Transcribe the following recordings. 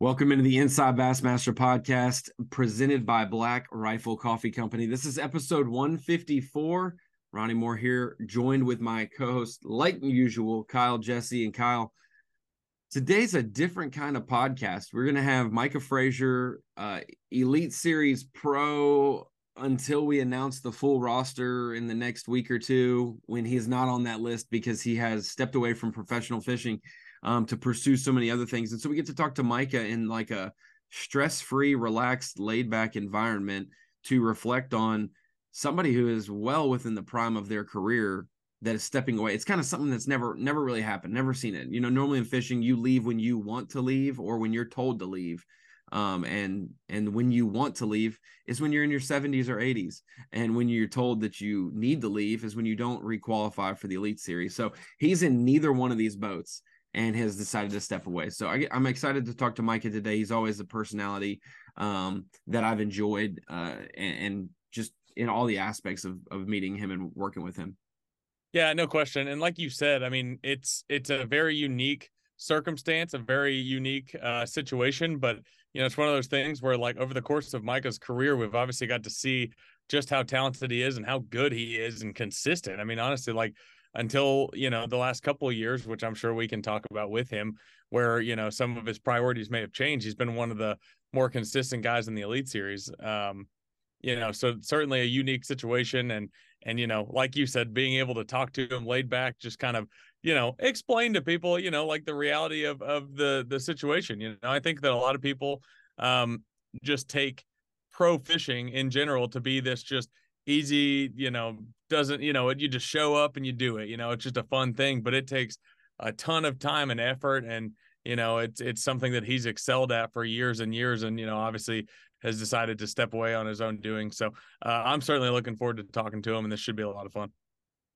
Welcome into the Inside Bassmaster podcast presented by Black Rifle Coffee Company. This is episode 154. Ronnie Moore here, joined with my co host, like usual, Kyle Jessie. And Kyle, today's a different kind of podcast. We're going to have Micah Frazier, uh, Elite Series Pro, until we announce the full roster in the next week or two when he's not on that list because he has stepped away from professional fishing um, to pursue so many other things. And so we get to talk to Micah in like a stress free, relaxed, laid back environment to reflect on somebody who is well within the prime of their career that is stepping away. It's kind of something that's never never really happened, never seen it. You know, normally in fishing, you leave when you want to leave or when you're told to leave. Um, and and when you want to leave is when you're in your 70s or 80s, and when you're told that you need to leave is when you don't requalify for the elite series. So he's in neither one of these boats, and has decided to step away. So I, am excited to talk to Micah today. He's always a personality um, that I've enjoyed uh, and, and, just in all the aspects of, of meeting him and working with him. Yeah, no question. And like you said, I mean, it's it's a very unique circumstance, a very unique uh, situation. But you know, it's one of those things where, like, over the course of Micah's career, we've obviously got to see just how talented he is and how good he is and consistent. I mean, honestly, like until you know the last couple of years which i'm sure we can talk about with him where you know some of his priorities may have changed. He's been one of the more consistent guys in the elite series. Um you know so certainly a unique situation and and you know like you said being able to talk to him laid back just kind of you know explain to people you know like the reality of of the the situation. You know i think that a lot of people um just take pro fishing in general to be this just easy, you know, doesn't, you know, you just show up and you do it. You know, it's just a fun thing, but it takes a ton of time and effort and you know, it's it's something that he's excelled at for years and years and you know, obviously has decided to step away on his own doing. So, uh, I'm certainly looking forward to talking to him and this should be a lot of fun.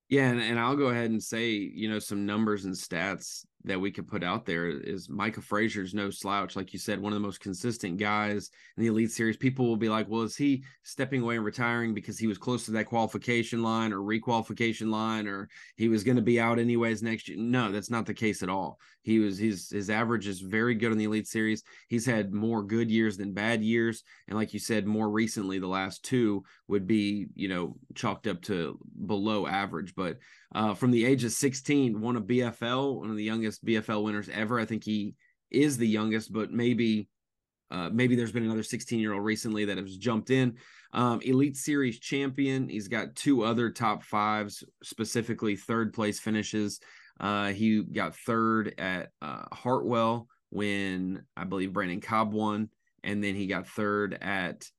Yeah, and, and I'll go ahead and say, you know, some numbers and stats that we could put out there is Micah Frazier's no slouch. Like you said, one of the most consistent guys in the Elite Series. People will be like, well, is he stepping away and retiring because he was close to that qualification line or requalification line or he was going to be out anyways next year? No, that's not the case at all. He was his his average is very good in the Elite Series. He's had more good years than bad years. And like you said, more recently, the last two would be, you know, chalked up to below average. But uh, from the age of 16, won a BFL, one of the youngest BFL winners ever. I think he is the youngest, but maybe uh, maybe there's been another 16 year old recently that has jumped in. Um, Elite Series champion. He's got two other top fives, specifically third place finishes. Uh, he got third at uh, Hartwell when I believe Brandon Cobb won, and then he got third at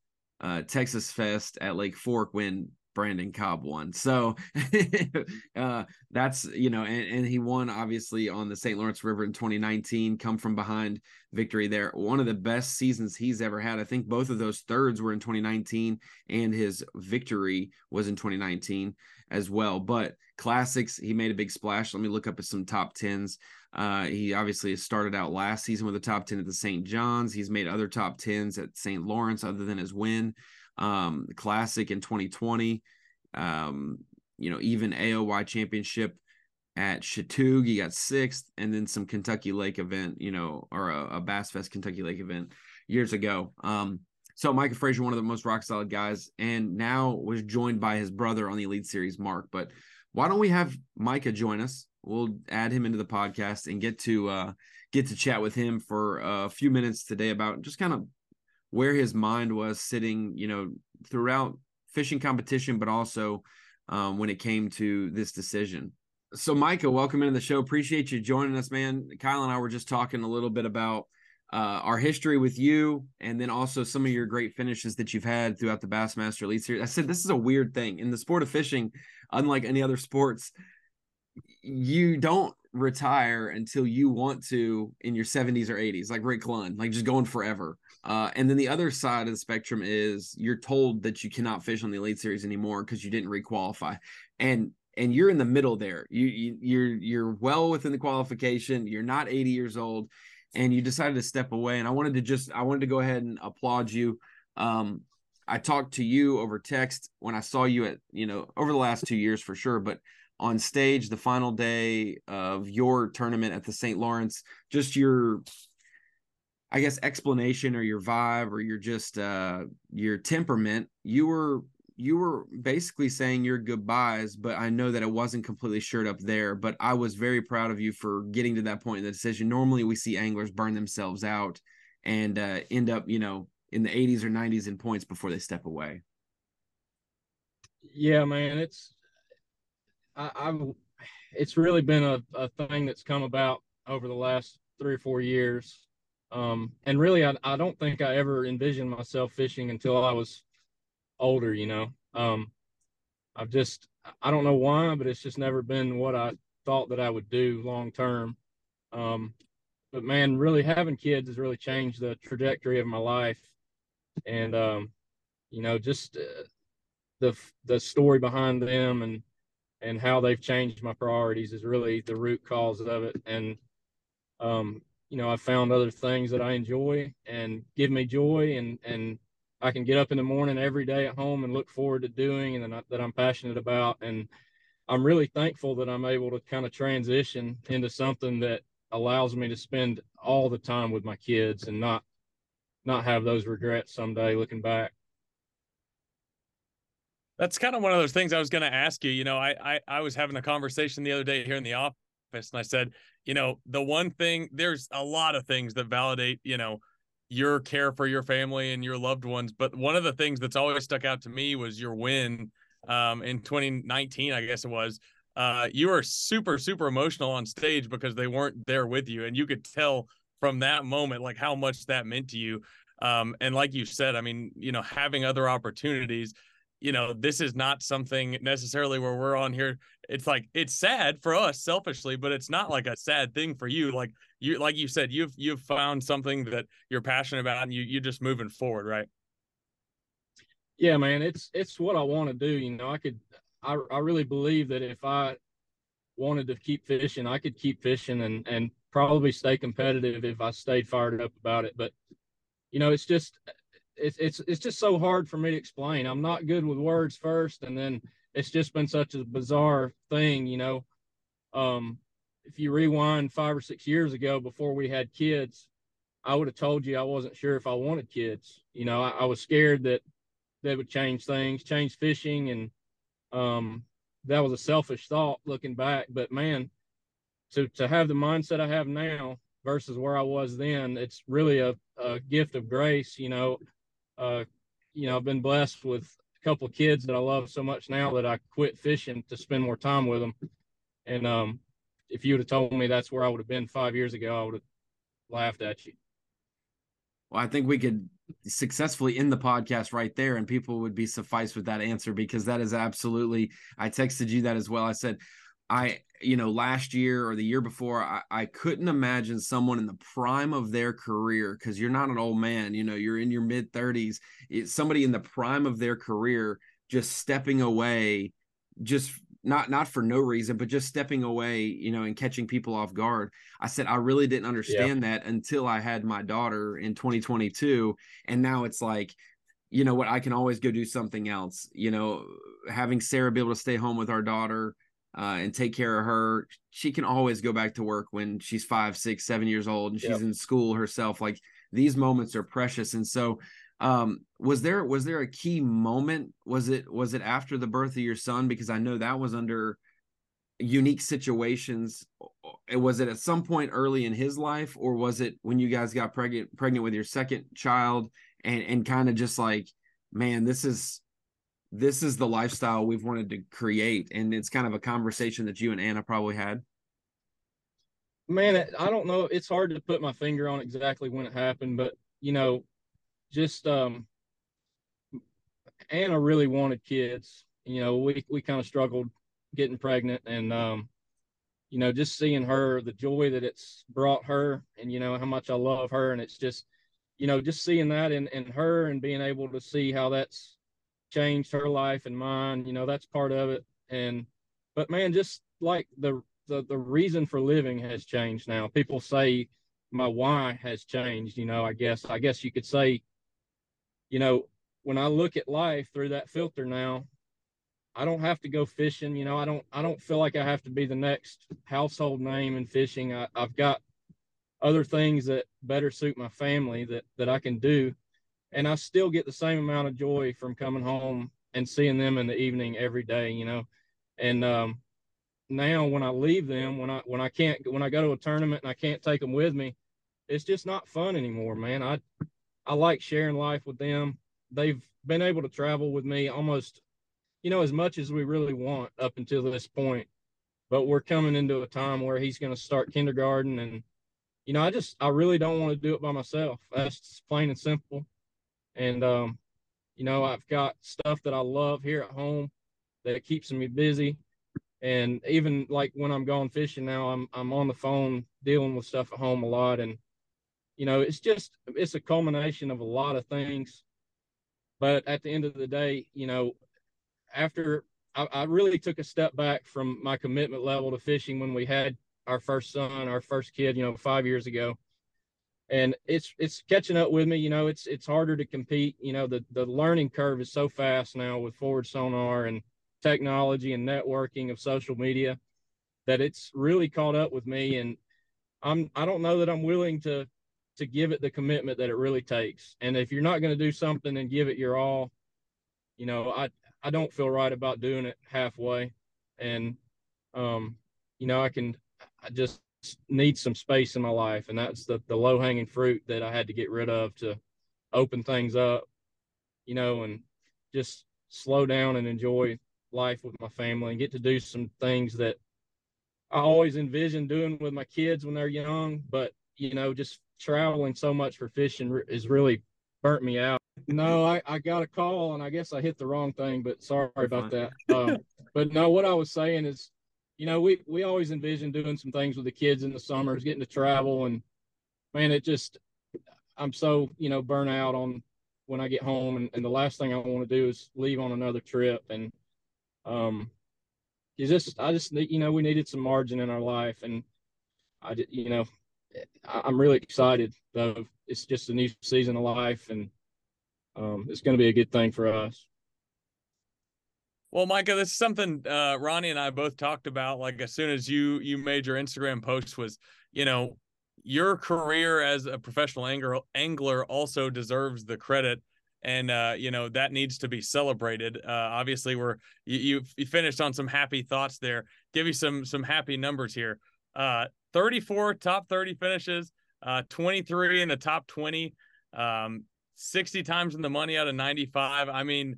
uh, Texas Fest at Lake Fork when Brandon Cobb won. So uh, that's you know, and, and he won obviously on the St. Lawrence River in 2019. Come from behind victory there. One of the best seasons he's ever had. I think both of those thirds were in 2019, and his victory was in 2019 as well. But classics, he made a big splash. Let me look up at some top tens. Uh, he obviously started out last season with a top 10 at the St. John's. He's made other top 10s at St. Lawrence, other than his win um, Classic in 2020. Um, you know, even AOY Championship at Chatuge, he got sixth, and then some Kentucky Lake event, you know, or a, a Bass Fest Kentucky Lake event years ago. Um, so Micah Frazier, one of the most rock solid guys, and now was joined by his brother on the Elite Series, Mark. But why don't we have Micah join us? We'll add him into the podcast and get to uh, get to chat with him for a few minutes today about just kind of where his mind was sitting, you know, throughout fishing competition, but also um, when it came to this decision. So, Micah, welcome into the show. Appreciate you joining us, man. Kyle and I were just talking a little bit about uh, our history with you, and then also some of your great finishes that you've had throughout the Bassmaster Elite Series. I said this is a weird thing in the sport of fishing, unlike any other sports. You don't retire until you want to in your 70s or 80s, like Rick Clunn, like just going forever. Uh, and then the other side of the spectrum is you're told that you cannot fish on the Elite Series anymore because you didn't requalify, and and you're in the middle there. You, you you're you're well within the qualification. You're not 80 years old, and you decided to step away. And I wanted to just I wanted to go ahead and applaud you. Um, I talked to you over text when I saw you at you know over the last two years for sure, but on stage the final day of your tournament at the St. Lawrence, just your I guess explanation or your vibe or your just uh your temperament, you were you were basically saying your goodbyes, but I know that it wasn't completely shirt up there. But I was very proud of you for getting to that point in the decision. Normally, we see anglers burn themselves out and uh, end up, you know, in the 80s or 90s in points before they step away. Yeah, man, it's I, I've it's really been a, a thing that's come about over the last three or four years. Um, and really, I, I don't think I ever envisioned myself fishing until I was older, you know. Um, I've just, I don't know why, but it's just never been what I thought that I would do long term. Um, but man, really having kids has really changed the trajectory of my life. And, um, you know, just uh, the, the story behind them and, and how they've changed my priorities is really the root cause of it. And, um, you know, I found other things that I enjoy and give me joy and, and I can get up in the morning every day at home and look forward to doing and that I'm passionate about. And I'm really thankful that I'm able to kind of transition into something that allows me to spend all the time with my kids and not not have those regrets someday looking back. That's kind of one of those things I was going to ask you. You know, I, I I was having a conversation the other day here in the office, and I said, you know, the one thing there's a lot of things that validate, you know, your care for your family and your loved ones. But one of the things that's always stuck out to me was your win um, in 2019, I guess it was. Uh, you were super, super emotional on stage because they weren't there with you. And you could tell from that moment, like how much that meant to you. Um, and like you said, I mean, you know, having other opportunities, you know, this is not something necessarily where we're on here. It's like it's sad for us selfishly, but it's not like a sad thing for you. Like you, like you said, you've you've found something that you're passionate about, and you you're just moving forward, right? Yeah, man, it's it's what I want to do. You know, I could, I I really believe that if I wanted to keep fishing, I could keep fishing and and probably stay competitive if I stayed fired up about it. But you know, it's just it's it's it's just so hard for me to explain. I'm not good with words first, and then it's just been such a bizarre thing, you know. Um, if you rewind five or six years ago, before we had kids, I would have told you I wasn't sure if I wanted kids. You know, I, I was scared that they would change things, change fishing, and um, that was a selfish thought looking back. But man, to to have the mindset I have now versus where I was then, it's really a, a gift of grace. You know, uh, you know, I've been blessed with a couple of kids that I love so much now that I quit fishing to spend more time with them. And um, if you would have told me that's where I would have been five years ago, I would have laughed at you. Well, I think we could successfully end the podcast right there, and people would be sufficed with that answer because that is absolutely. I texted you that as well. I said, I, you know, last year or the year before, I, I couldn't imagine someone in the prime of their career because you're not an old man, you know, you're in your mid 30s. It's somebody in the prime of their career just stepping away, just not not for no reason, but just stepping away, you know, and catching people off guard. I said I really didn't understand yeah. that until I had my daughter in 2022, and now it's like you know what i can always go do something else you know having sarah be able to stay home with our daughter uh, and take care of her. She can always go back to work when she's five, six, seven years old and she's yep. in school herself. Like these moments are precious. And so, um, was there was there a key moment? Was it was it after the birth of your son? Because I know that was under unique situations. Was it at some point early in his life, or was it when you guys got pregnant pregnant with your second child and and kind of just like, man, this is this is the lifestyle we've wanted to create and it's kind of a conversation that you and anna probably had. Man i don't know. It's hard to put my finger on exactly when it happened but you know just um anna really wanted kids. You know we we kind of struggled getting pregnant and um you know just seeing her the joy that it's brought her and you know how much i love her. And it's just you know just seeing that in in her and being able to see how that's changed her life and mine. You know, that's part of it. And but man, just like the the the reason for living has changed now. People say my why has changed. You know, I guess I guess you could say, you know, when I look at life through that filter now, I don't have to go fishing. You know, I don't I don't feel like I have to be the next household name in fishing. I, I've got other things that better suit my family that that I can do and I still get the same amount of joy from coming home and seeing them in the evening every day, you know. And um, now when I leave them, when I when I can't when I go to a tournament and I can't take them with me, it's just not fun anymore, man. I I like sharing life with them. They've been able to travel with me almost, you know, as much as we really want up until this point. But we're coming into a time where he's going to start kindergarten, and you know, I just I really don't want to do it by myself. That's plain and simple. And um, you know, I've got stuff that I love here at home that keeps me busy. And even like when i'm going fishing now i'm i'm on the phone dealing with stuff at home a lot. And you know it's just it's a culmination of a lot of things. But at the end of the day you know after I, I really took a step back from my commitment level to fishing when we had our first son our first kid you know five years ago and it's it's catching up with me you know it's it's harder to compete you know the the learning curve is so fast now with forward sonar and technology and networking of social media that it's really caught up with me and i'm i don't know that i'm willing to to give it the commitment that it really takes. And if you're not going to do something and give it your all you know i i don't feel right about doing it halfway. And um you know i can i just need some space in my life and that's the the low hanging fruit that i had to get rid of to open things up you know and just slow down and enjoy life with my family and get to do some things that I always envisioned doing with my kids when they're young. But, you know, just traveling so much for fishing is really burnt me out. No, I, I got a call and I guess I hit the wrong thing, but sorry about that. Um, but no, what I was saying is, you know, we, we always envisioned doing some things with the kids in the summers, getting to travel. And man, it just, I'm so, you know, burnt out on when I get home. And, and the last thing I want to do is leave on another trip. And, um, you just, I just, you know, we needed some margin in our life, and I, you know, I'm really excited though. It's just a new season of life, and um, it's going to be a good thing for us. Well, Micah, this is something uh, Ronnie and I both talked about. Like as soon as you you made your Instagram post, was you know your career as a professional angler angler also deserves the credit and uh, you know that needs to be celebrated. Uh, obviously, we're you, you finished on some happy thoughts there. Give you some some happy numbers here. Uh, 34 top 30 finishes, uh, 23 in the top 20, um, 60 times in the money out of 95. I mean,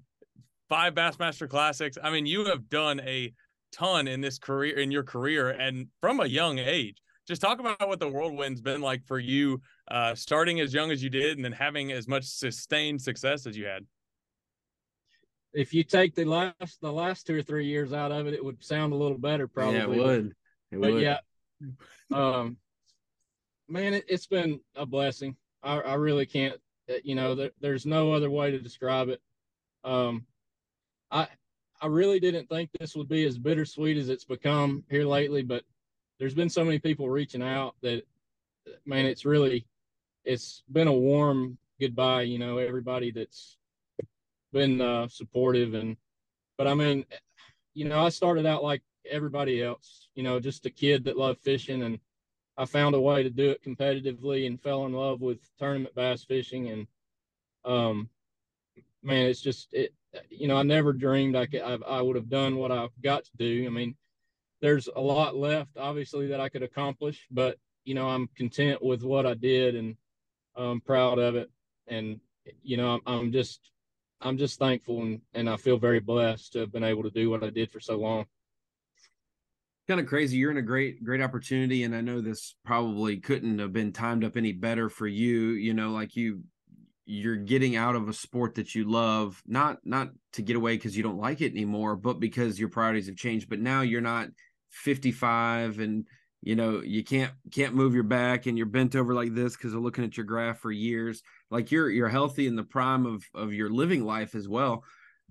five Bassmaster Classics. I mean, you have done a ton in this career in your career and from a young age just talk about what the whirlwind's been like for you, uh, starting as young as you did, and then having as much sustained success as you had. If you take the last the last two or three years out of it, it would sound a little better, probably. Yeah, it would. It but would. yeah, um, man, it, has been a blessing. I, I really can't. Uh, you know, there, there's no other way to describe it. Um, I I really didn't think this would be as bittersweet as it's become here lately, but there's been so many people reaching out that man it's really it's been a warm goodbye you know everybody that's been uh, supportive and but i mean you know i started out like everybody else you know just a kid that loved fishing and i found a way to do it competitively and fell in love with tournament bass fishing and um man it's just it you know i never dreamed i could I, I would have done what i've got to do i mean there's a lot left, obviously, that I could accomplish, but you know, I'm content with what I did and I'm proud of it. And you know, I'm, I'm just, I'm just thankful and, and I feel very blessed to have been able to do what I did for so long. Kind of crazy. You're in a great, great opportunity. And I know this probably couldn't have been timed up any better for you. You know, like you, you're getting out of a sport that you love, not, not to get away because you don't like it anymore, but because your priorities have changed. But now you're not 55 and you know you can't can't move your back and you're bent over like this because of looking at your graph for years like you're you're healthy in the prime of of your living life as well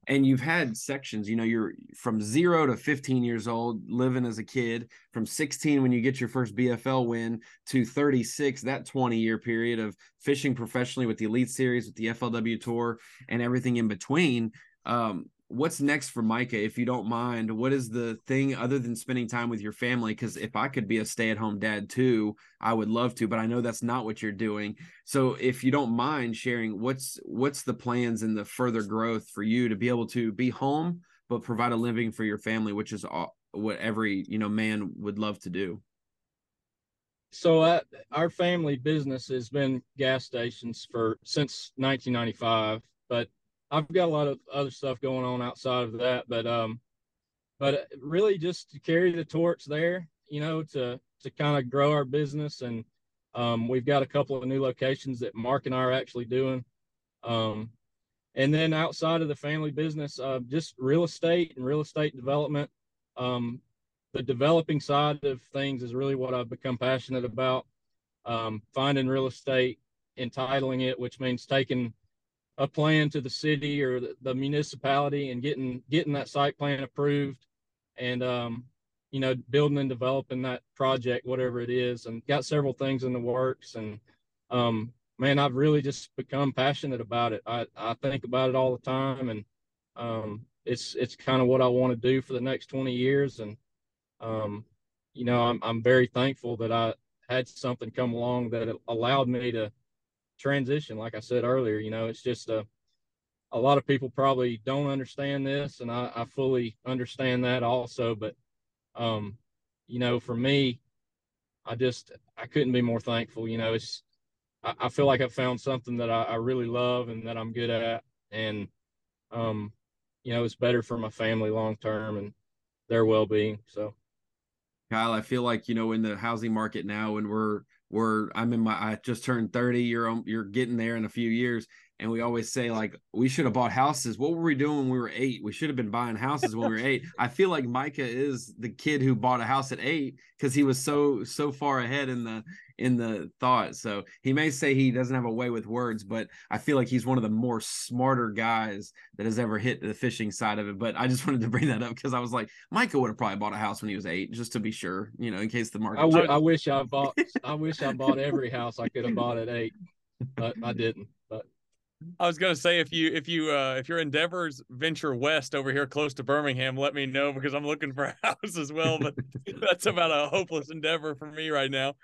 and you've had sections you know you're from 0 to 15 years old living as a kid from 16 when you get your first bfl win to 36 that 20 year period of fishing professionally with the elite series with the flw tour and everything in between um what's next for Micah, if you don't mind? What is the thing other than spending time with your family? Because if I could be a stay at home dad too, I would love to, but I know that's not what you're doing. So if you don't mind sharing, what's what's the plans and the further growth for you to be able to be home but provide a living for your family, which is all, what every you know man would love to do. So uh, our family business has been gas stations for since 1995, but I've got a lot of other stuff going on outside of that, but um, but really just to carry the torch there, you know, to to kind of grow our business, and um, we've got a couple of new locations that Mark and I are actually doing, um, and then outside of the family business, uh, just real estate and real estate development. Um, the developing side of things is really what I've become passionate about. Um, finding real estate, entitling it, which means taking a plan to the city or the, the municipality and getting getting that site plan approved and um, you know building and developing that project whatever it is and got several things in the works. And um, man i've really just become passionate about it. I, I think about it all the time and um, it's it's kind of what i want to do for the next 20 years. And um, you know I'm, I'm very thankful that i had something come along that allowed me to transition. Like I said earlier, you know, it's just a, a lot of people probably don't understand this, and I, I fully understand that also. But, um, you know, for me, I just I couldn't be more thankful. You know, it's I, I feel like I found something that I, I, really love and that I'm good at, and um, you know, it's better for my family long term and their well being. So, Kyle, I feel like you know in the housing market now, when we're we're I'm in my I just turned 30. You're you're getting there in a few years. And we always say like we should have bought houses. What were we doing when we were eight? We should have been buying houses when we were eight. I feel like Micah is the kid who bought a house at eight because he was so so far ahead in the in the thought. So he may say he doesn't have a way with words, but I feel like he's one of the more smarter guys that has ever hit the fishing side of it. But I just wanted to bring that up because I was like, Michael would have probably bought a house when he was eight, just to be sure, you know, in case the market. I, w- I wish I bought. I wish I bought every house I could have bought at eight, but I didn't. But I was gonna say if you if you uh if your endeavors venture west over here close to Birmingham, let me know because I'm looking for a house as well. But that's about a hopeless endeavor for me right now.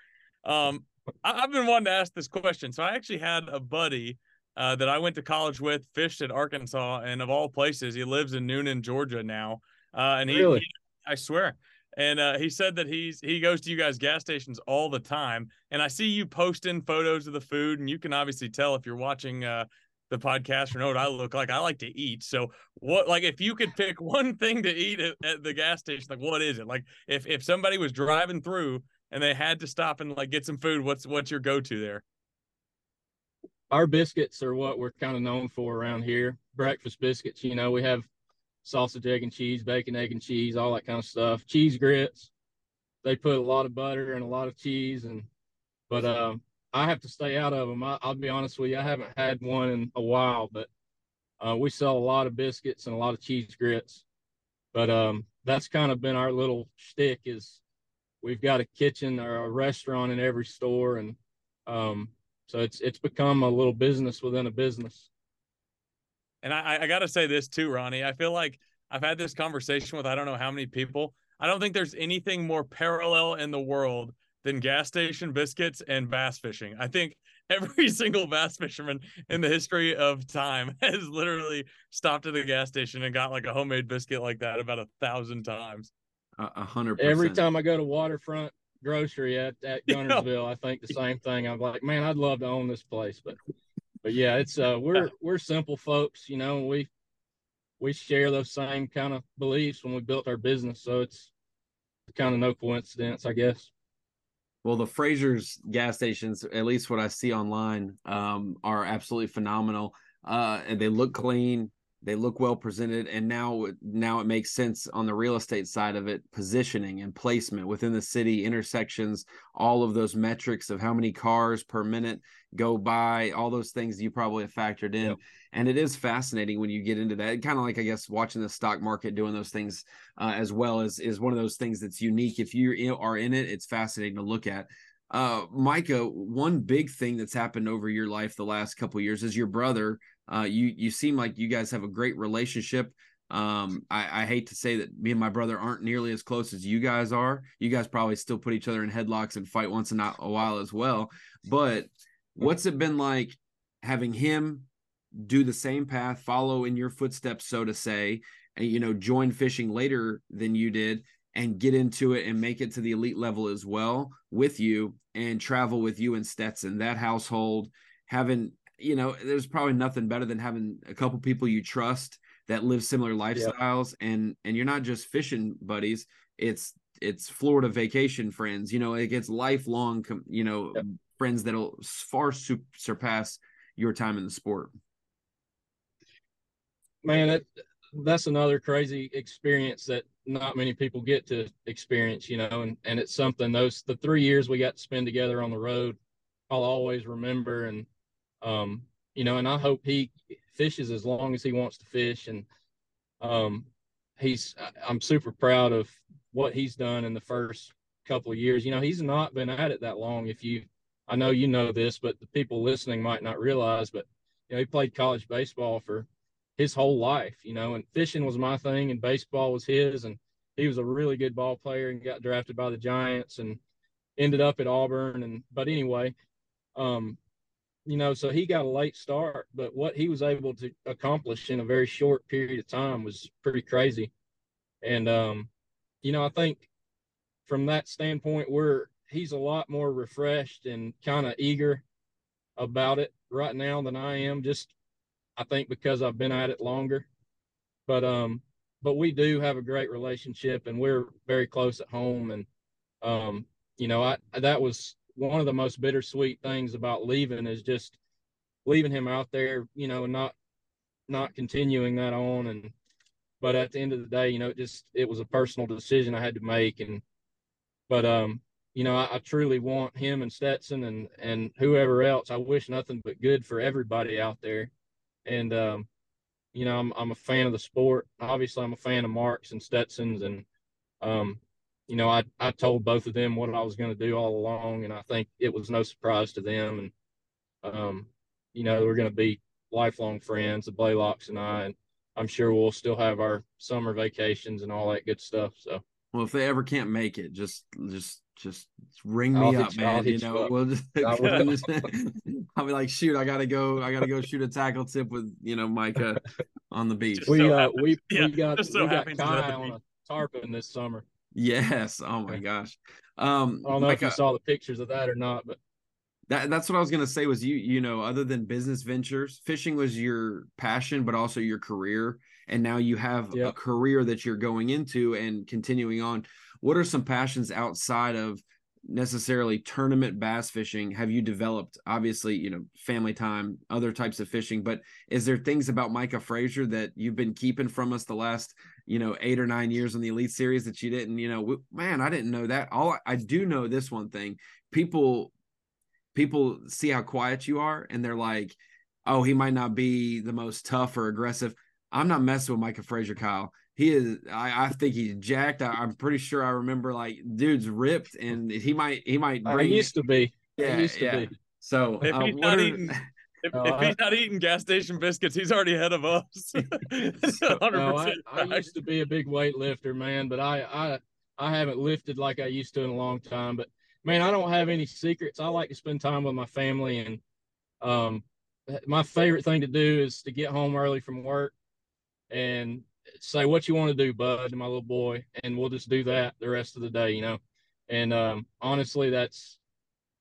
Um, I, have been wanting to ask this question. So I actually had a buddy uh, that I went to college with, fished at Arkansas, and of all places, he lives in Noonan, Georgia now. Uh, and he, really? he, I swear. And uh, he said that he's he goes to you guys gas stations all the time. And I see you posting photos of the food, and you can obviously tell if you're watching uh, the podcast or know what I look like. I like to eat. So what like if you could pick one thing to eat at, at, the gas station, like what is it? Like if if somebody was driving through and they had to stop and like get some food, what's what's your go-to there? Our biscuits are what we're kind of known for around here. Breakfast biscuits, you know, we have sausage, egg, and cheese, bacon, egg, and cheese, all that kind of stuff. Cheese grits. They put a lot of butter and a lot of cheese, and but um, I have to stay out of them. I, will be honest with you, I haven't had one in a while, but uh, we sell a lot of biscuits and a lot of cheese grits. But um, that's kind of been our little shtick is we've got a kitchen or a restaurant in every store, and um, so it's it's become a little business within a business. And I, I got to say this too, Ronnie. I feel like I've had this conversation with I don't know how many people. I don't think there's anything more parallel in the world than gas station biscuits and bass fishing. I think every single bass fisherman in the history of time has literally stopped at the gas station and got like a homemade biscuit like that about a thousand times. A hundred. Every time I go to waterfront grocery at at Guntersville, I think the same thing. I'm like, man, I'd love to own this place, but but yeah, it's uh we're we're simple folks, you know. We we share those same kind of beliefs when we built our business, so it's kind of no coincidence, I guess. Well, the Frazier's gas stations, at least what I see online, um, are absolutely phenomenal. Uh, and they look clean they look well presented and now now it makes sense on the real estate side of it positioning and placement within the city intersections all of those metrics of how many cars per minute go by all those things you probably have factored in. Yep. and it is fascinating when you get into that kind of like i guess watching the stock market doing those things uh, as well as is one of those things that's unique. If you are in it it's fascinating to look at. Uh, Micah, one big thing that's happened over your life the last couple years is your brother uh, you you seem like you guys have a great relationship. Um, I, I hate to say that me and my brother aren't nearly as close as you guys are. You guys probably still put each other in headlocks and fight once in a while as well. But what's it been like having him do the same path, follow in your footsteps, so to say, and you know, join fishing later than you did and get into it and make it to the elite level as well with you and travel with you and Stetson, that household, having, you know, there's probably nothing better than having a couple people you trust that live similar lifestyles yeah. and and you're not just fishing buddies it's it's florida vacation friends you know it gets lifelong you know yeah. friends that'll far su- surpass your time in the sport man that that's another crazy experience that not many people get to experience you know and and it's something those the three years we got to spend together on the road i'll always remember and um you know and i hope he fishes as long as he wants to fish. And um, he's, I'm super proud of what he's done in the first couple of years. You know, he's not been at it that long. If you, I know you know this, but the people listening might not realize, but you know, he played college baseball for his whole life, you know, and fishing was my thing and baseball was his. And he was a really good ball player and got drafted by the Giants and ended up at Auburn. And, but anyway, um, you know, so he got a late start, but what he was able to accomplish in a very short period of time was pretty crazy. And, um, you know, I think from that standpoint, we're, he's a lot more refreshed and kind of eager about it right now than I am, just, I think because I've been at it longer. But, um, but we do have a great relationship and we're very close at home. And, um, you know, I, that was, one of the most bittersweet things about leaving is just leaving him out there, you know, and not not continuing that on. And but at the end of the day, you know, it just it was a personal decision I had to make. And but um, you know, I, I truly want him and Stetson and and whoever else. I wish nothing but good for everybody out there. And um, you know, I'm I'm a fan of the sport. Obviously, I'm a fan of Mark's and Stetson's, and um, you know, I, I told both of them what I was going to do all along, and I think it was no surprise to them. And, um, you know, we're going to be lifelong friends, the Blaylocks and I, and I'm sure we'll still have our summer vacations and all that good stuff. So, well, if they ever can't make it, just, just, just ring me I'll up, man. You, you know, we'll just, I'll be like, shoot, I gotta go, I gotta go shoot a tackle tip with, you know, Micah on the beach. We, so uh, we, yeah, we got, so we got Kai on a tarpon this summer. Yes. Oh my gosh. Um, I don't know like if you saw the pictures of that or not, but that that's what I was gonna say. Was you you know other than business ventures, fishing was your passion, but also your career, and now you have yep. a career that you're going into and continuing on. What are some passions outside of necessarily tournament bass fishing have you developed obviously you know family time other types of fishing but is there things about micah frazier that you've been keeping from us the last you know eight or nine years on the elite series that you didn't you know man i didn't know that. All i do know this one thing people people see how quiet you are and they're like oh he might not be the most tough or aggressive. I'm not messing with micah frazier kyle. He is I, I think he's jacked. I, am pretty sure i remember like dude's ripped and he might he might bring I used to be. Yeah, used to yeah. be. So if uh, he's not are, eating if, if he's not eating gas station biscuits, he's already ahead of us. no, I, I, used to be a big weightlifter, man, but I, I I haven't lifted like I used to in a long time. But man, I don't have any secrets. I like to spend time with my family, and um, my favorite thing to do is to get home early from work and say what you want to do, bud, to my little boy, and we'll just do that the rest of the day, you know. And um, honestly, that's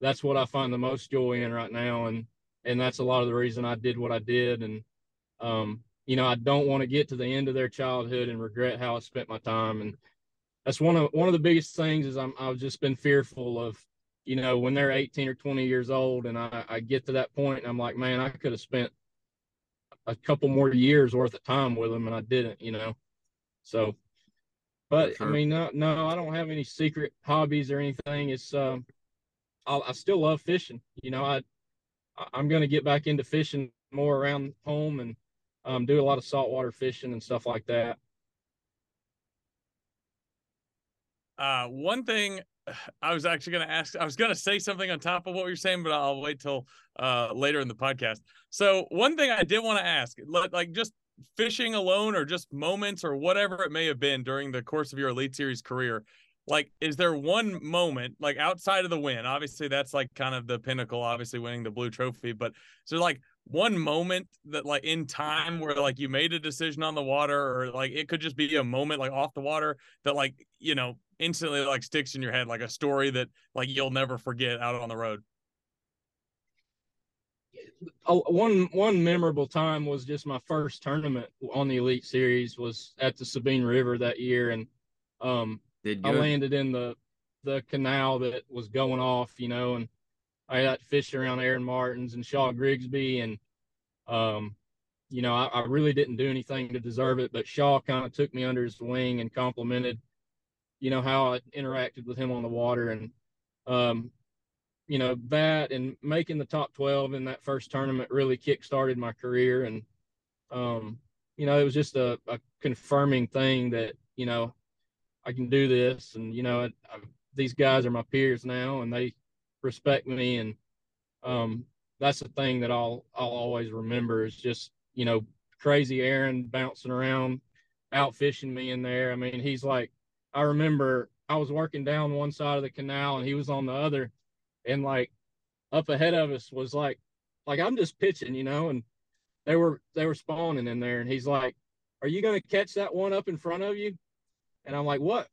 that's what I find the most joy in right now, and and that's a lot of the reason I did what I did. And um, you know, I don't want to get to the end of their childhood and regret how I spent my time. And that's one of one of the biggest things is I'm I've just been fearful of, you know, when they're 18 or 20 years old, and I, I get to that point, and I'm like, man, I could have spent a couple more years worth of time with them, and I didn't, you know. So, but sure. I mean, no, no, I don't have any secret hobbies or anything. It's um, I, I still love fishing. You know, I I'm going to get back into fishing more around home and um, do a lot of saltwater fishing and stuff like that. Uh, one thing I was actually going to ask, I was going to say something on top of what you're saying, but I'll wait till uh, later in the podcast. So one thing I did want to ask, like just fishing alone or just moments or whatever it may have been during the course of your Elite Series career, like is there one moment like outside of the win obviously that's like kind of the pinnacle obviously winning the blue trophy but so like one moment that like in time where like you made a decision on the water or like it could just be a moment like off the water that like you know instantly like sticks in your head like a story that like you'll never forget out on the road? Oh, one one memorable time was just my first tournament on the elite series was at the sabine river that year and um I landed in the the canal that was going off, you know, and I got fish around Aaron Martens and Shaw Grigsby, and um, you know, I, I, really didn't do anything to deserve it, but Shaw kind of took me under his wing and complimented, you know, how I interacted with him on the water, and um, you know, that and making the top twelve in that first tournament really kick-started my career, and um, you know, it was just a, a confirming thing that you know I can do this, and you know, I, I, these guys are my peers now, and they respect me, and um, that's the thing that I'll I'll always remember is just you know crazy Aaron bouncing around, out fishing me in there. I mean, he's like, I remember I was working down one side of the canal, and he was on the other, and like up ahead of us was like, like I'm just pitching, you know, and they were they were spawning in there, and he's like, "Are you gonna catch that one up in front of you?" And I'm like, what?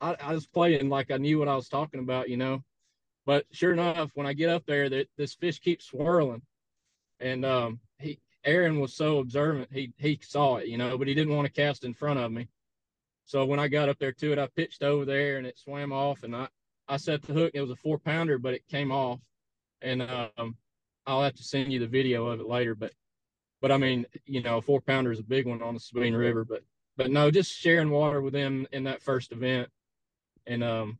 I, I was playing like I knew what I was talking about, you know. But sure enough, when I get up there, that this fish keeps swirling, and um, he Aaron was so observant, he he saw it, you know, but he didn't want to cast in front of me. So when I got up there to it, I pitched over there and it swam off, and I I set the hook. It was a four pounder, but it came off, and um, I'll have to send you the video of it later. But but I mean, you know, a four pounder is a big one on the Sabine River, but but no, just sharing water with them in that first event and um,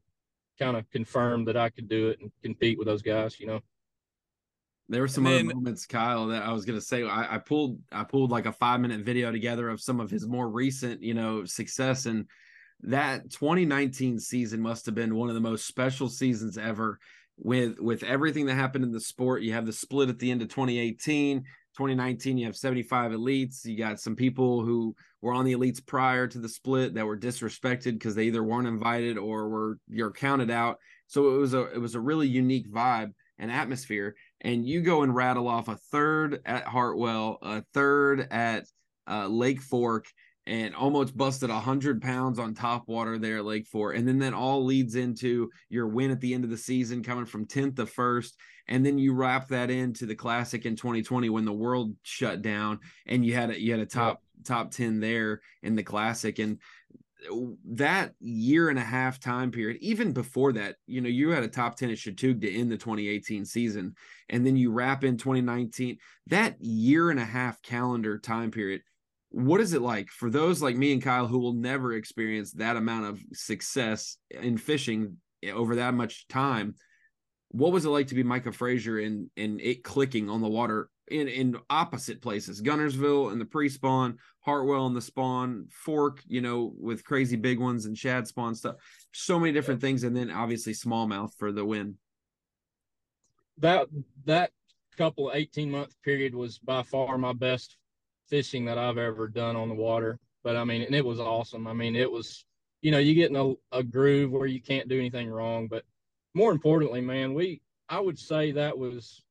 kind of confirmed that I could do it and compete with those guys, you know. There were some then, other moments, Kyle, that I was gonna say. I, I, pulled I pulled like a five minute video together of some of his more recent, you know, success. And that 2019 season must have been one of the most special seasons ever. With with everything that happened in the sport, you have the split at the end of 2018. 2019, you have 75 elites. You got some people who were on the elites prior to the split that were disrespected because they either weren't invited or were you're counted out. So it was a it was a really unique vibe and atmosphere. And you go and rattle off a third at Hartwell, a third at uh, Lake Fork, and almost busted 100 pounds on top water there at Lake Fork. And then that all leads into your win at the end of the season, coming from 10th to first and then you wrap that into the classic in 2020 when the world shut down and you had a you had a top top 10 there in the classic and that year and a half time period even before that you know you had a top 10 at Chatuge to end the 2018 season and then you wrap in 2019 that year and a half calendar time period what is it like for those like me and Kyle who will never experience that amount of success in fishing eh, over that much time? What was it like to be Micah Frazier and and it clicking on the water in in opposite places, Guntersville and the pre-spawn, Hartwell and the spawn, Fork, you know, with crazy big ones and shad spawn stuff, so many different things, and then obviously smallmouth for the win. That that couple 18 month period was by far my best fishing that I've ever done on the water. But I mean, and it was awesome. I mean, it was, you know, you get in a, a groove where you can't do anything wrong, but more importantly, man, we I would say that was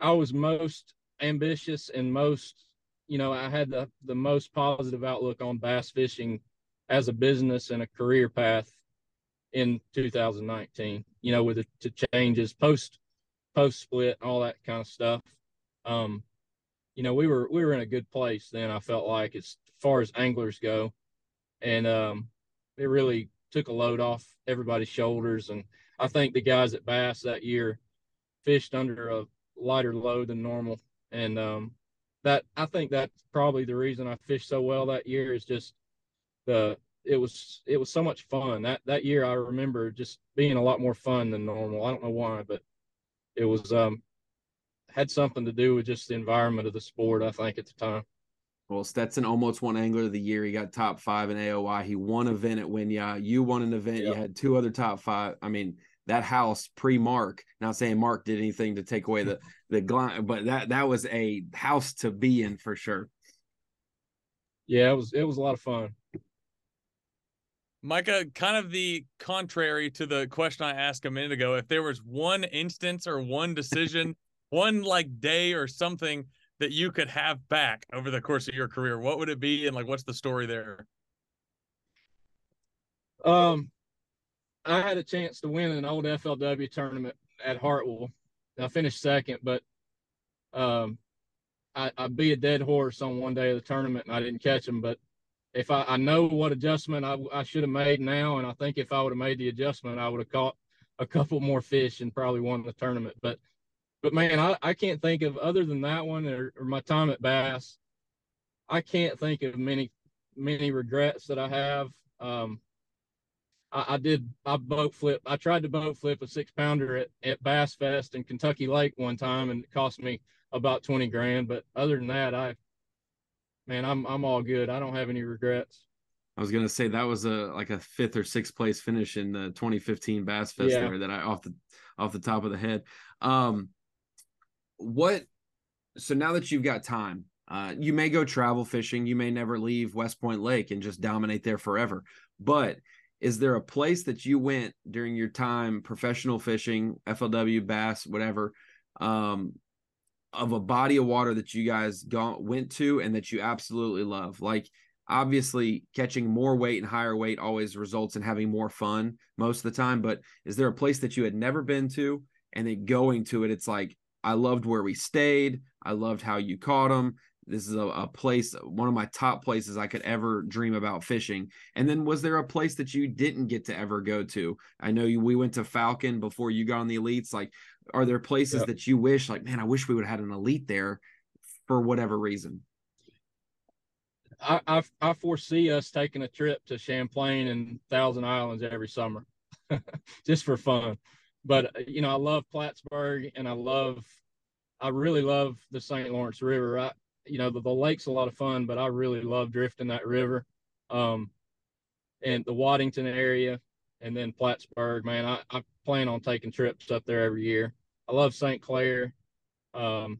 I was most ambitious and most, you know, I had the the most positive outlook on bass fishing as a business and a career path in 2019. You know, with the, changes post post split all that kind of stuff. Um, you know, we were we were in a good place then. I felt like as far as anglers go, and um, it really took a load off everybody's shoulders and I think the guys at Bass that year fished under a lighter load than normal, and um, that I think that's probably the reason I fished so well that year is just the it was it was so much fun that that year I remember just being a lot more fun than normal. I don't know why, but it was um had something to do with just the environment of the sport. I think at the time. Well, Stetson almost won Angler of the Year. He got top five in AOY. He won an event at Winyah. You won an event. Yep. You had two other top five. I mean, that house pre Mark. Not saying Mark did anything to take away the the glint, but that that was a house to be in for sure. yeah, it was it was a lot of fun. Micah, kind of the contrary to the question I asked a minute ago, if there was one instance or one decision, one like day or something that you could have back over the course of your career, what would it be? And like, what's the story there? Um, I had a chance to win an old FLW tournament at Hartwell. I finished second, but um, I, I beat a dead horse on one day of the tournament and I didn't catch him. But if I, I know what adjustment I, I should have made now, and I think if I would have made the adjustment, I would have caught a couple more fish and probably won the tournament. But but man, I, I can't think of other than that one or, or my time at Bass. I can't think of many many regrets that I have. Um, I, I, did I boat flip. I tried to boat flip a six pounder at, at Bass Fest in Kentucky Lake one time, and it cost me about twenty grand. But other than that, I man, I'm I'm all good. I don't have any regrets. I was gonna say that was a like a fifth or sixth place finish in the 2015 Bass Fest yeah. there that I off the off the top of the head. Um, what? So now that you've got time, uh, you may go travel fishing. You may never leave West Point Lake and just dominate there forever. But is there a place that you went during your time professional fishing, FLW, bass, whatever, um, of a body of water that you guys went to and that you absolutely love? Like, obviously, catching more weight and higher weight always results in having more fun most of the time. But is there a place that you had never been to and then going to it, it's like, I loved where we stayed. I loved how you caught them. This is a, a, place, one of my top places I could ever dream about fishing. And then, was there a place that you didn't get to ever go to? I know you, we went to Falcon before you got on the elites. Like, are there places yep. that you wish like man i wish we would have had an elite there for whatever reason I, I, I foresee us taking a trip to champlain and thousand islands every summer just for fun but you know i love plattsburgh and i love i really love the st lawrence river i you know the, the lake's a lot of fun but i really love drifting that river um and the waddington area and then Plattsburgh, man, I, I plan on taking trips up there every year. I love St. Clair. Um,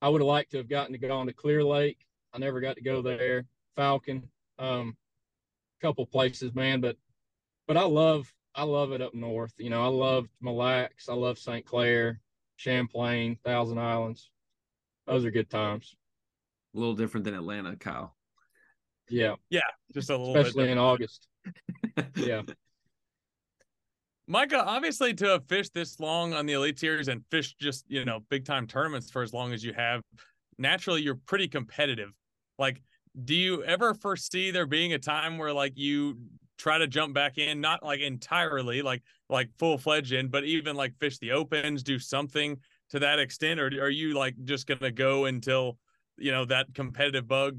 I would have liked to have gotten to go on to Clear Lake. I never got to go there. Falcon, um, a couple places, man, but but I love I love it up north. You know, I love Mille Lacs. I love St. Clair, Champlain, Thousand Islands. Those are good times. A little different than Atlanta, Kyle. Yeah. Yeah. Just a little especially in August. yeah. Micah, obviously, to have fished this long on the Elite Series and fished just, you know, big time tournaments for as long as you have, naturally, you're pretty competitive. Like, do you ever foresee there being a time where, like, you try to jump back in, not like entirely, like, like full fledged in, but even like fish the opens, do something to that extent? Or are you like just to go until, you know, that competitive bug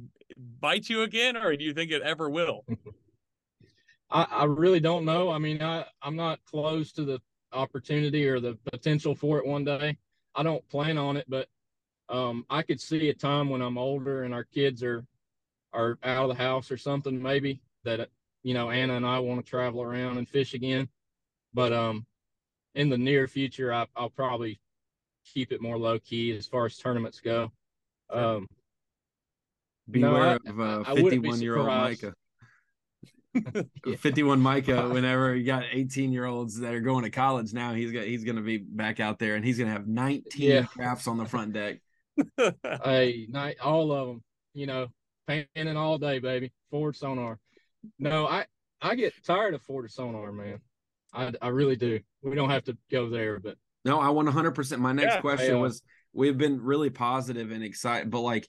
bites you again? Or do you think it ever will? I, I really don't know. I mean, I, I'm not close to the opportunity or the potential for it one day. I don't plan on it, but um, I could see a time when I'm older and our kids are are out of the house or something, maybe that you know Anna and I want to travel around and fish again. But um, in the near future, I, will probably keep it more low key as far as tournaments go. Um, Beware no, I, of uh, 51 year old Micah. 51 Micah, whenever you got 18 year olds that are going to college now, he's got he's gonna be back out there and he's gonna have 19 yeah. crafts on the front deck. hey, night all of them, you know, panning all day, baby. Forward sonar. No, I I get tired of forward sonar, man. I I really do. We don't have to go there, but no, I want 100. percent My next yeah, question was: We've been really positive and excited, but like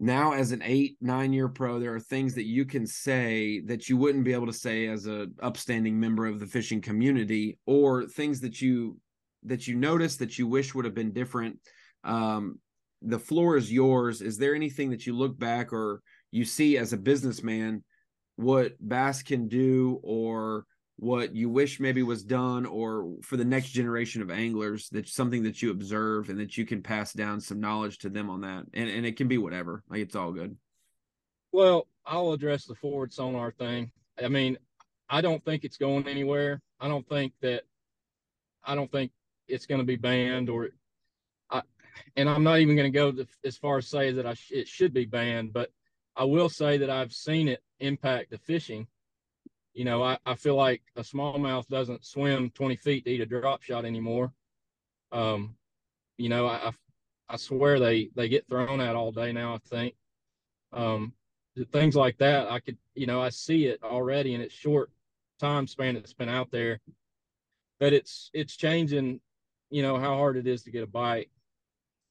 now as an eight nine year pro there are things that you can say that you wouldn't be able to say as a upstanding member of the fishing community or things that you that you notice that you wish would have been different um, the floor is yours is there anything that you look back or you see as a businessman what bass can do or what you wish maybe was done or for the next generation of anglers that's something that you observe and that you can pass down some knowledge to them on that. And, and it can be whatever like it's all good. Well i'll address the forward sonar thing. I mean i don't think it's going anywhere. I don't think that i don't think it's going to be banned or I, and i'm not even going to go as far as say that I sh- it should be banned but I will say that I've seen it impact the fishing. You know, I, I feel like a smallmouth doesn't swim 20 feet to eat a drop shot anymore. Um, you know, I, I swear they, they get thrown at all day now, I think. Um, things like that, I could, you know, I see it already in its short time span it's been out there, but it's, it's changing, you know, how hard it is to get a bite.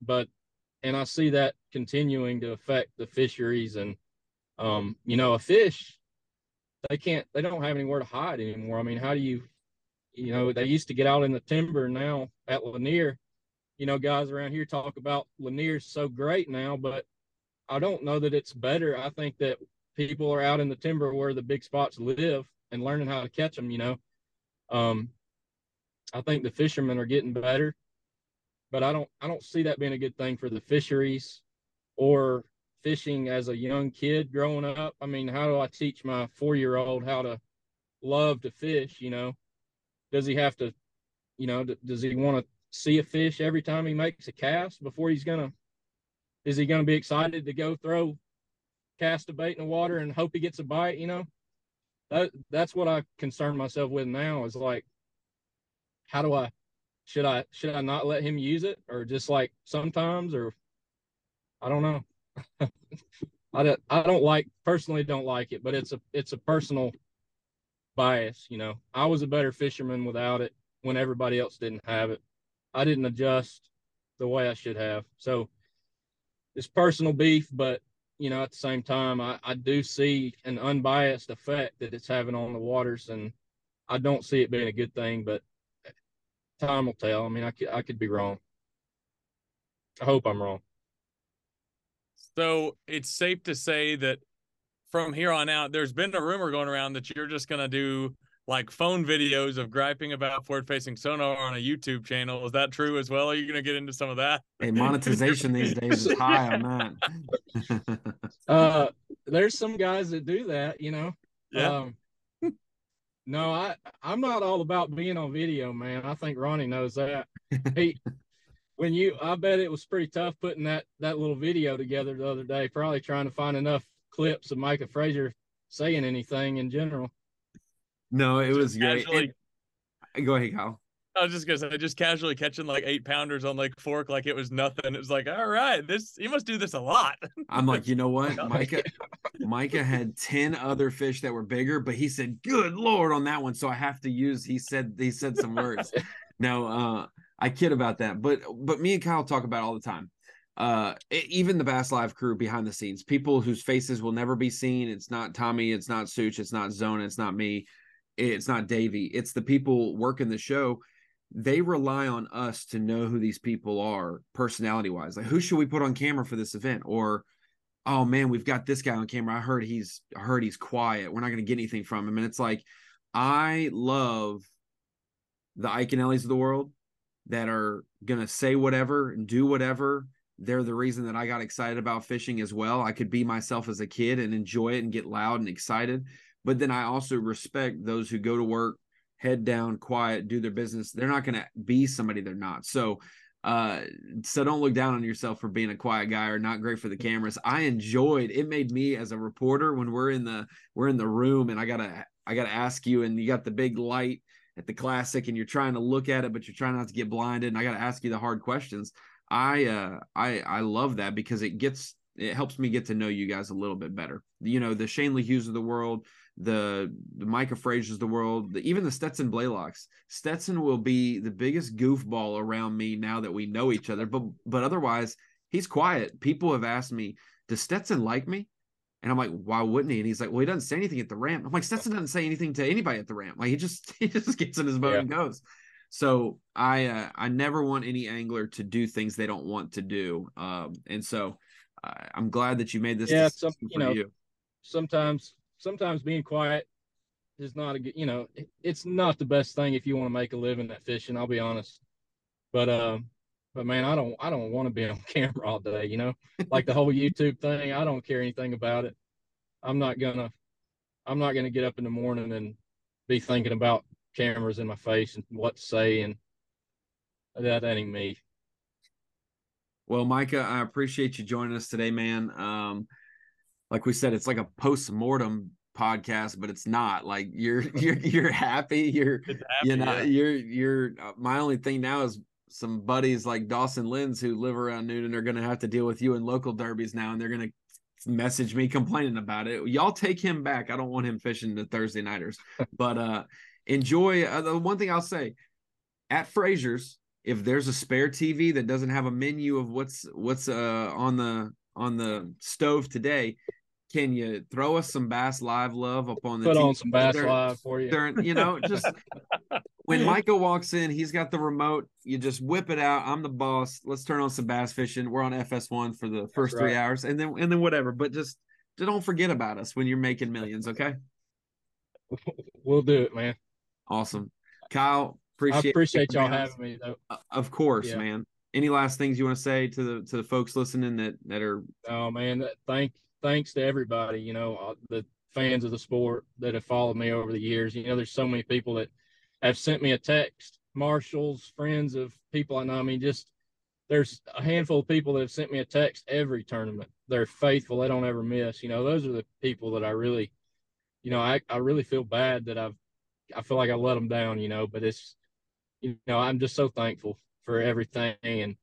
But and I see that continuing to affect the fisheries and um, you know, a fish they can't they don't have anywhere to hide anymore. I mean, how do you you know, they used to get out in the timber now at Lanier. You know, guys around here talk about Lanier's so great now, but I don't know that it's better. I think that people are out in the timber where the big spots live and learning how to catch them, you know. Um, I think the fishermen are getting better but I don't I don't see that being a good thing for the fisheries or fishing as a young kid growing up. I mean, how do I teach my four year old how to love to fish? You know, does he have to, you know, does he want to see a fish every time he makes a cast before he's gonna? Is he gonna be excited to go throw cast a bait in the water and hope he gets a bite? You know, that that's what I concern myself with now. Is like, how do I should I should I not let him use it or just like sometimes or I don't know. I don't I don't like personally don't like it, but it's a it's a personal bias, you know. I was a better fisherman without it when everybody else didn't have it. I didn't adjust the way I should have. So it's personal beef, but you know, at the same time, I, I do see an unbiased effect that it's having on the waters, and I don't see it being a good thing. But time will tell. I mean, I could I could be wrong. I hope I'm wrong. So it's safe to say that from here on out, there's been a rumor going around that you're just gonna do like phone videos of griping about forward facing sonar on a YouTube channel. Is that true as well? Are you gonna get into some of that? Hey, monetization these days is high on that. uh there's some guys that do that, you know. Yeah. Um, no, I I'm not all about being on video, man. I think Ronnie knows that. he when you I bet it was pretty tough putting that that little video together the other day, probably trying to find enough clips of Micah Frazier saying anything in general. No, it was great. And, go ahead, Kyle. I was just gonna say, just casually catching like eight pounders on like Fork like it was nothing. It was like, all right, this you must do this a lot. I'm like, you know what, Micah, Micah had ten other fish that were bigger, but he said, "Good lord" on that one, so I have to use. He said he said some words. now uh, I kid about that, but but me and Kyle talk about all the time. Uh, even the Bass Live crew behind the scenes, people whose faces will never be seen. It's not Tommy, it's not Such, it's not Zona, it's not me, it's not Davy. It's the people working the show they rely on us to know who these people are personality wise like who should we put on camera for this event? Or oh man we've got this guy on camera. I heard he's I heard he's quiet. We're not going to get anything from him. And it's like i love the Iaconellis of the world that are going to say whatever and do whatever. They're the reason that i got excited about fishing as well. I could be myself as a kid and enjoy it and get loud and excited. But then i also respect those who go to work head down, quiet, do their business. They're not going to be somebody they're not. So, uh, so don't look down on yourself for being a quiet guy or not great for the cameras. I enjoyed it. Made me as a reporter when we're in the we're in the room and I gotta I gotta ask you and you got the big light at the classic and you're trying to look at it but you're trying not to get blinded and I gotta ask you the hard questions. I uh I I love that because it gets it helps me get to know you guys a little bit better. You know, the Shane LeHews of the world, the, the Micah Frazier's the world, the, even the Stetson Blaylocks. Stetson will be the biggest goofball around me now that we know each other. But but otherwise, he's quiet. People have asked me, "Does Stetson like me?" And I'm like, "Why wouldn't he?" And he's like, "Well, he doesn't say anything at the ramp." I'm like, "Stetson doesn't say anything to anybody at the ramp. Like he just he just gets in his boat yeah. and goes." So I uh, I never want any angler to do things they don't want to do. Um, and so uh, I'm glad that you made this. Yeah, some, you know, you. sometimes sometimes being quiet is not a good, you know, it's not the best thing if you want to make a living at fishing. I'll be honest, but um, but man, I don't, I don't want to be on camera all day. You know, like the whole YouTube thing. I don't care anything about it. I'm not gonna, I'm not gonna get up in the morning and be thinking about cameras in my face and what to say, and that ain't me. Well, Micah, I appreciate you joining us today, man. Um, like we said, it's like a post mortem podcast, but it's not. Like you're you're you're happy. You're Happy, you know yeah. you're you're. Uh, my only thing now is some buddies like Dawson Lins who live around Newnan are going to have to deal with you in local derbies now, and they're going to message me complaining about it. Y'all take him back. I don't want him fishing the Thursday nighters, but uh enjoy. Uh, the one thing I'll say at Frazier's, if there's a spare TV that doesn't have a menu of what's what's uh on the on the stove today, can you throw us some Bass Live love up on the Put on some Bass during- Live for you. during- you know, just when Michael walks in, he's got the remote. You just whip it out. I'm the boss. Let's turn on some bass fishing. We're on FS1 for the first three hours, and then and then whatever. But just just don't forget about us when you're making millions. Okay, We'll do it, man. awesome, Kyle. I Appreciate appreciate y'all having me though. Uh, Of course, Yeah. man. Any last things you want to say to the to the folks listening that that are Oh man, thank thanks to everybody. You know, the fans of the sport that have followed me over the years. You know, there's so many people that have sent me a text, marshals, friends of people I know. I mean, just there's a handful of people that have sent me a text every tournament. They're faithful. They don't ever miss. You know, those are the people that I really, you know, I, I really feel bad that I've, I feel like I let them down, you know, but it's, you know, I'm just so thankful for everything. And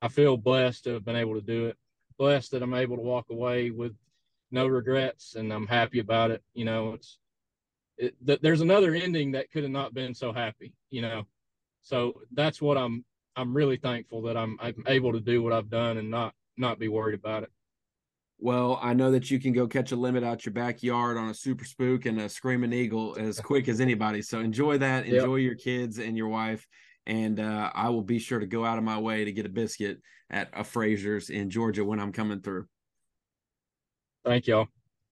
I feel blessed to have been able to do it. Blessed that I'm able to walk away with no regrets and I'm happy about it. You know, it's, it, th- there's another ending that could have not been so happy, you know. So that's what I'm I'm really thankful that I'm I'm able to do what I've done and not not be worried about it. Well, I know that you can go catch a limit out your backyard on a super spook and a screaming eagle as quick as anybody. So enjoy that. Yep. Enjoy your kids and your wife. And uh, I will be sure to go out of my way to get a biscuit at a Frazier's in Georgia when I'm coming through. Thank y'all.